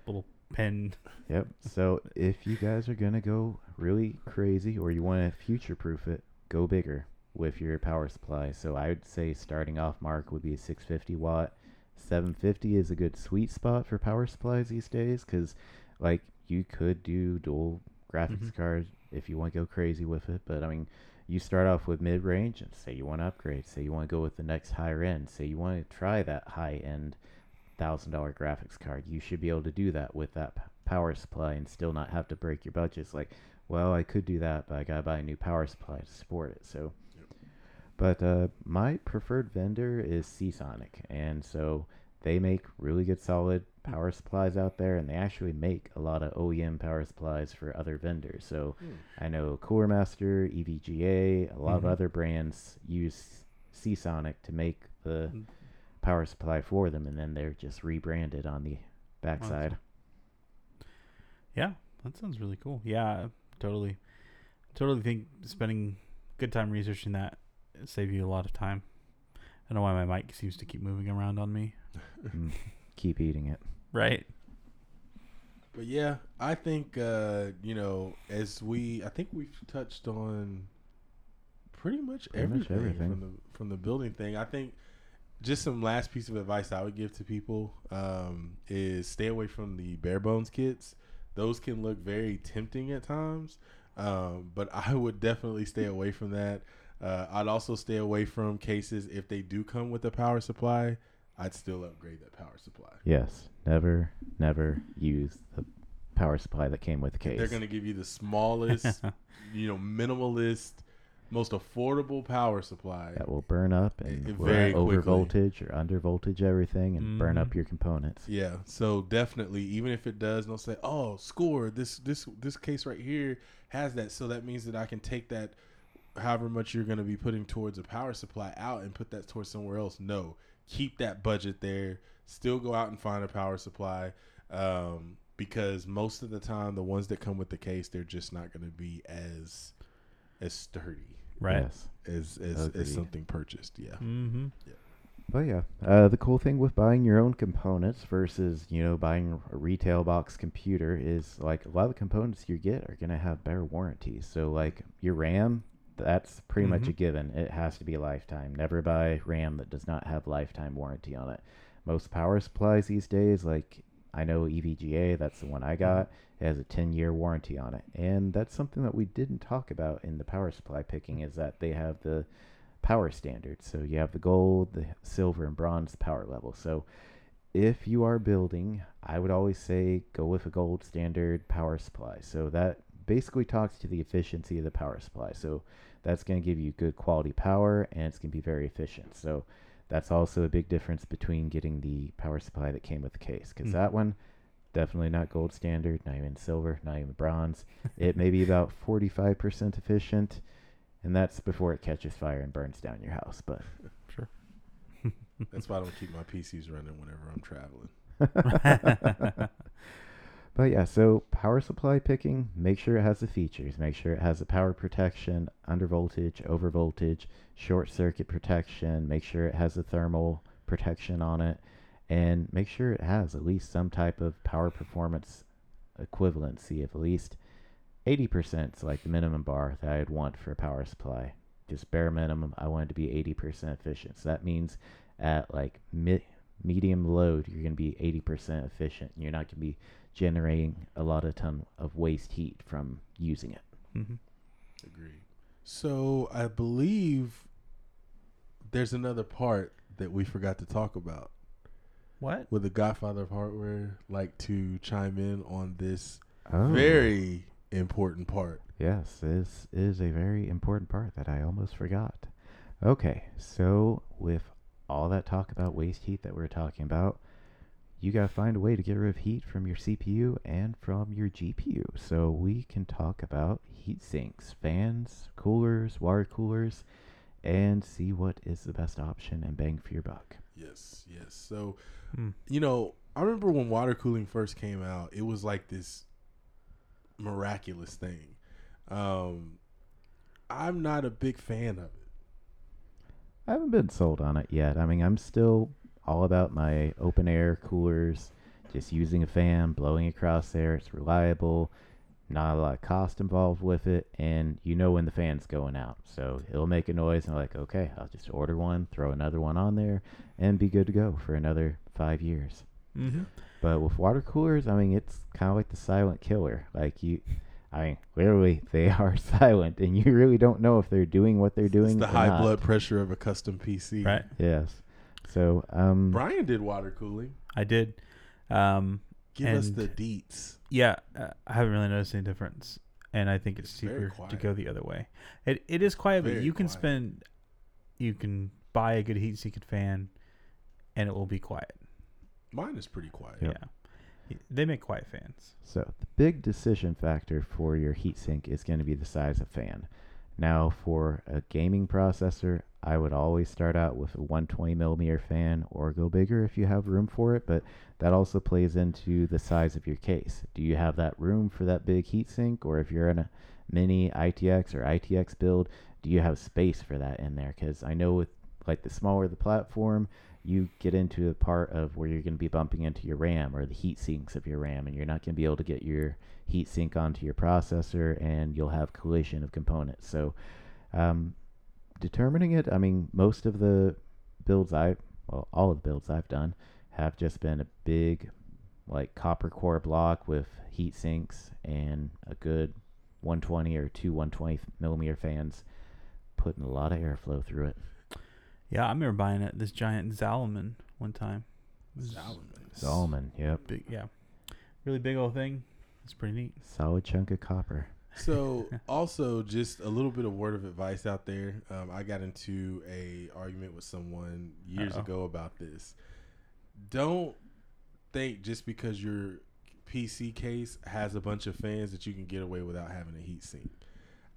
little pin. Yep. So if you guys are gonna go really crazy or you want to future proof it, go bigger with your power supply. So I would say starting off mark would be a 650 watt. 750 is a good sweet spot for power supplies these days because like you could do dual graphics Mhm. cards if you want to go crazy with it. But I mean, you start off with mid range and say you want to upgrade. Say you want to go with the next higher end. Say you want to try that high end thousand dollar graphics card. You should be able to do that with that p- power supply and still not have to break your budgets. Like, well, I could do that, but I gotta buy a new power supply to support it. So, but uh, my preferred vendor is Seasonic, and so they make really good solid power supplies out there, and they actually make a lot of OEM power supplies for other vendors. So I know Cooler Master, EVGA, a lot of Mhm. other brands use Seasonic to make the Mm. power supply for them, and then they're just rebranded on the backside. Yeah, that sounds really cool. Yeah, totally. Totally think spending good time researching that save you a lot of time. I don't know why my mic seems to keep moving around on me. Keep eating it. Right. But yeah, I think uh, you know, as we, I think we've touched on pretty much Pretty much everything, everything. from the from the building thing. I think just some last piece of advice I would give to people um, is stay away from the bare bones kits. Those can look very tempting at times, um, but I would definitely stay away from that. Uh, I'd also stay away from cases if they do come with a power supply. I'd still upgrade that power supply. Yes, never, never use the power supply that came with the case. They're going to give you the smallest, you know, minimalist, most affordable power supply. that will burn up and It- will very over voltage or under voltage everything and burn up Mhm. your components. Yeah, so definitely, even if it does, don't say, "Oh, score this this this case right here has that." So that means that I can take that, however much you're going to be putting towards a power supply, out and put that towards somewhere else. No, keep that budget there. Still go out and find a power supply, um, because most of the time, the ones that come with the case, they're just not going to be as as sturdy Right. as Yes. as, as Agreed. something purchased. Yeah. Mm-hmm. But yeah, uh, the cool thing with buying your own components versus you know buying a retail box computer is like a lot of the components you get are gonna have better warranties. So like your RAM, that's pretty much mm-hmm. a given. It has to be lifetime. Never buy RAM that does not have lifetime warranty on it. Most power supplies these days, like I know EVGA, that's the one I mm-hmm. got, it has a 10 year warranty on it. And that's something that we didn't talk about in the power supply picking is that they have the power standards. So you have the gold, the silver, and bronze power level. So if you are building, I would always say go with a gold standard power supply. So that basically talks to the efficiency of the power supply. So that's going to give you good quality power and it's going to be very efficient. So that's also a big difference between getting the power supply that came with the case because Mm. that one definitely not gold standard, not even silver, not even bronze. it may be about 45% efficient and that's before it catches fire and burns down your house. But Sure. That's why I don't keep my PCs running whenever I'm traveling. But yeah, so power supply picking, make sure it has the features. Make sure it has the power protection, under voltage, over voltage, short circuit protection. Make sure it has the thermal protection on it. And make sure it has at least some type of power performance equivalency of at least 80% is like the minimum bar that I'd want for a power supply. Just bare minimum, I want it to be 80% efficient. So that means at like mid, medium load, you're going to be 80% efficient. You're not going to be generating a lot of ton of waste heat from using it. Mhm. Agreed. So I believe there's another part that we forgot to talk about. What? Would the Godfather of Hardware like to chime in on this Oh, very important part? Yes, this is a very important part that I almost forgot. Okay, so with all that talk about waste heat that we're talking about, you gotta find a way to get rid of heat from your CPU and from your GPU. So we can talk about heat sinks, fans, coolers, water coolers, and see what is the best option and bang for your buck. Yes, yes. So, Mm. you know, I remember when water cooling first came out, it was like this miraculous thing. Um, I'm not a big fan of it. I haven't been sold on it yet. I mean, I'm still all about my open air coolers, just using a fan, blowing across there. It's reliable, not a lot of cost involved with it, and you know when the fan's going out. So it'll make a noise, and like, okay, I'll just order one, throw another one on there, and be good to go for another five years. Mm-hmm. But with water coolers, I mean, it's kind of like the silent killer. Like you, I mean, literally, they are silent, and you really don't know if they're doing what they're doing. It's the or high not. blood pressure of a custom PC. Right. Yes. So, um, Brian did water cooling. I did. Um, Give us the deets. yeah, uh, I haven't really noticed any difference, and I think it's It's cheaper to go the other way. It it is quiet, but Very you can quiet. spend, you can buy a good heat seeking fan, and it will be quiet. Mine is pretty quiet. Yep. Yeah, they make quiet fans. So the big decision factor for your heatsink is going to be the size of fan. Now, for a gaming processor, I would always start out with a 120 millimeter fan or go bigger if you have room for it. But that also plays into the size of your case. Do you have that room for that big heatsink, or if you're in a mini ITX or ITX build, do you have space for that in there? Because I know with like the smaller the platform, you get into a part of where you're going to be bumping into your RAM or the heat sinks of your RAM, and you're not going to be able to get your heat sink onto your processor, and you'll have collision of components. So, um, determining it, I mean, most of the builds I, well, all of the builds I've done have just been a big, like copper core block with heat sinks and a good 120 or two 120 millimeter fans, putting a lot of airflow through it. Yeah, I remember buying it this giant Zalman one time. It was Zalman, yep, Big, yeah, really big old thing. It's pretty neat. solid chunk of copper. So, also, just a little bit of word of advice out there. Um, I got into a argument with someone years Uh-oh. ago about this. Don't think just because your PC case has a bunch of fans that you can get away without having a heat sink.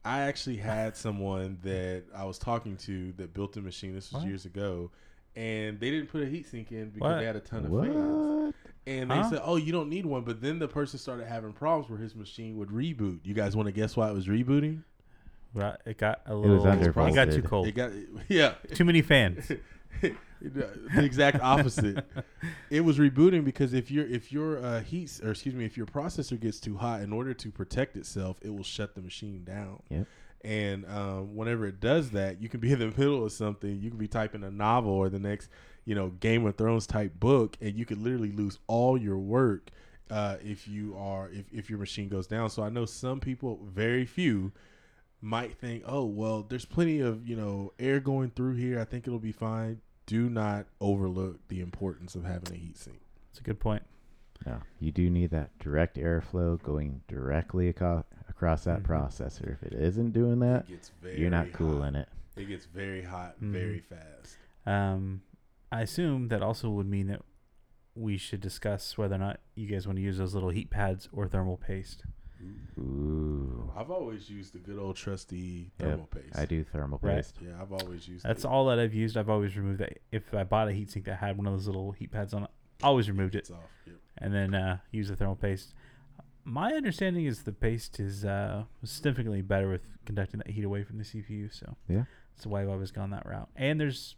I actually had someone that I was talking to that built a machine. This was What? years ago, and they didn't put a heat sink in because What? they had a ton of What? fans. And they Huh? said, "Oh, you don't need one." But then the person started having problems where his machine would reboot. You guys want to guess why it was rebooting? Right, it got a was little. It, got too cold. It got yeah. Too many fans. the exact opposite. it was rebooting because if your if your uh, heat or excuse me if your processor gets too hot, in order to protect itself, it will shut the machine down. Yep. And um, whenever it does that, you can be in the middle of something. You could be typing a novel or the next, you know, Game of Thrones type book, and you could literally lose all your work uh, if you are if, if your machine goes down. So I know some people, very few, might think, oh well, there's plenty of you know air going through here. I think it'll be fine. Do not overlook the importance of having a heat sink. It's a good point. No, you do need that direct airflow going directly aco- across that Mhm. processor. If it isn't doing that, it gets very you're not hot. cooling it. It gets very hot Mhm. very fast. Um, I assume that also would mean that we should discuss whether or not you guys want to use those little heat pads or thermal paste. Ooh, I've always used the good old trusty Yep, thermal paste. I do thermal Right. paste. Yeah, I've always used. That's it. all that I've used. I've always removed that. If I bought a heatsink that had one of those little heat pads on it, always removed it It's off. Yep. and then uh, use the thermal paste. My understanding is the paste is uh, significantly better with conducting that heat away from the CPU. So Yeah. that's why I've always gone that route. And there's,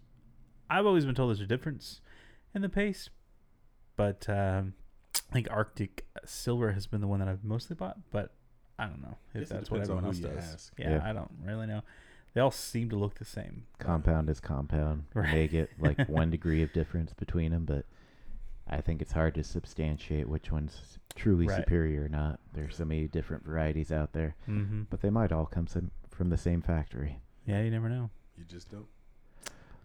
I've always been told there's a difference in the paste, but um, I think Arctic Silver has been the one that I've mostly bought. But I don't know if Guess that's what everyone else who does. ask. Yeah, Yeah. I don't really know. They all seem to look the same. Compound is compound. Right. May get like one degree of difference between them, but I think it's hard to substantiate which one's truly Right. superior or not. There's so many different varieties out there, Mm-hmm. but they might all come some, from the same factory. Yeah, you never know. You just don't.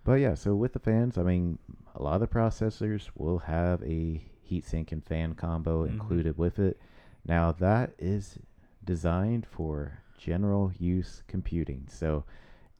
But yeah, so with the fans, I mean, a lot of the processors will have a heatsink and fan combo Mhm. included with it. Now that is designed for general use computing. So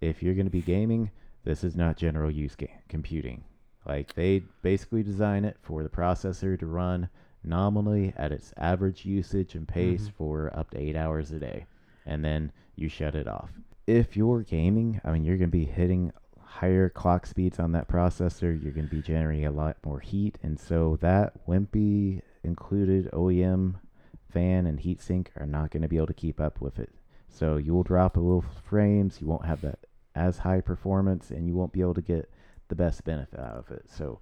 if you're going to be gaming, this is not general use ga- computing. Like they basically design it for the processor to run nominally at its average usage and pace Mhm. for up to eight hours a day, and then you shut it off. If you're gaming, I mean, you're going to be hitting higher clock speeds on that processor. You're going to be generating a lot more heat, and so that wimpy included OEM fan and heatsink are not going to be able to keep up with it. So you will drop a little frames. You won't have that as high performance, and you won't be able to get the best benefit out of it. So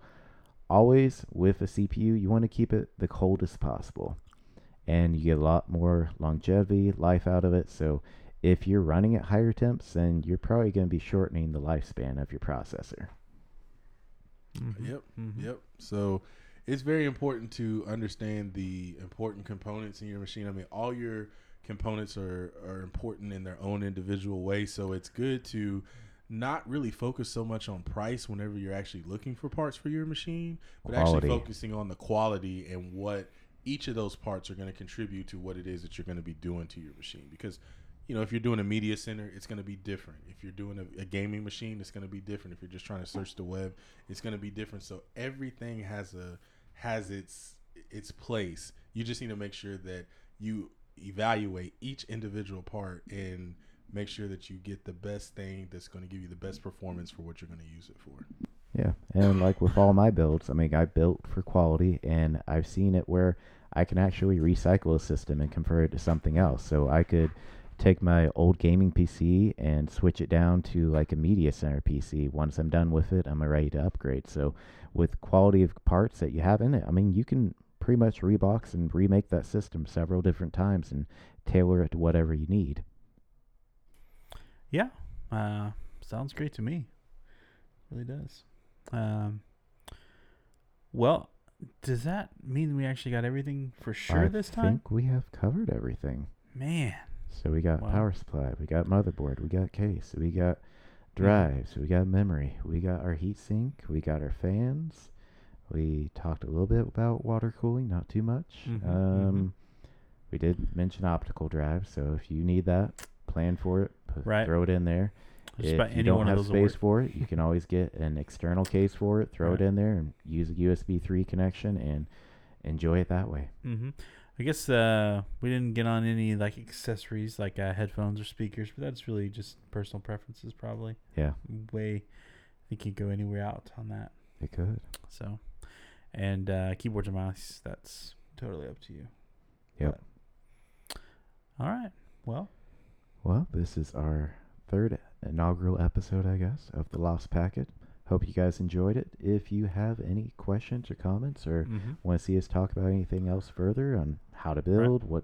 always with a CPU, you want to keep it the coldest possible, and you get a lot more longevity, life out of it. So if you're running at higher temps, then you're probably going to be shortening the lifespan of your processor. Mhm. Yep. Mhm. Yep. So it's very important to understand the important components in your machine. I mean, all your components are, are important in their own individual way. So it's good to not really focus so much on price whenever you're actually looking for parts for your machine, but Quality. actually focusing on the quality and what each of those parts are going to contribute to what it is that you're going to be doing to your machine. Because you know, if you're doing a media center, it's going to be different. If you're doing a, a gaming machine, it's going to be different. If you're just trying to search the web, it's going to be different. So everything has a has its its place. You just need to make sure that you evaluate each individual part and make sure that you get the best thing that's going to give you the best performance for what you're going to use it for. Yeah, and like with all my builds, I mean, I built for quality, and I've seen it where I can actually recycle a system and convert it to something else. So I could take my old gaming PC and switch it down to like a media center PC. Once I'm done with it, I'm ready to upgrade. So with quality of parts that you have in it, I mean, you can pretty much rebox and remake that system several different times and tailor it to whatever you need. Yeah, uh, sounds great to me. Really does. Um, well, does that mean we actually got everything for sure I this time? I think we have covered everything. Man, So we got Wow. power supply, we got motherboard, we got case, we got drives, we got memory, we got our heatsink, we got our fans. We talked a little bit about water cooling, not too much. Mhm, um, We did mention optical drives, so if you need that, plan for it, put, Right. throw it in there. just if about you any don't one have space for it, you can always get an external case for it, throw Right. it in there, and use a USB 3 connection and enjoy it that way. Mm-hmm. I guess uh, we didn't get on any like accessories like uh, headphones or speakers, but that's really just personal preferences, probably. Yeah, Way, I think you go anywhere out on that. it could. So, and uh, keyboard and mouse, that's totally up to you. Yep. But- all right. Well, Well, this is our third inaugural episode, I guess, of The Lost Packet. hope you guys enjoyed it. If you have any questions or comments or Mm-hmm. want to see us talk about anything else further on how to build, what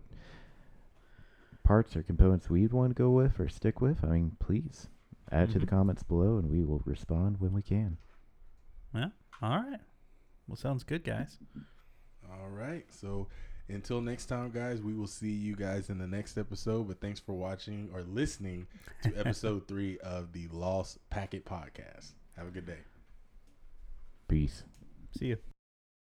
parts or components we'd want to go with or stick with, I mean, please add to the Mhm. comments below and we will respond when we can. Yeah. All right. Well, sounds good, guys. All right. So until next time, guys, we will see you guys in the next episode. But thanks for watching or listening to episode three of the Lost Packet Podcast. Have a good day. Peace. See you.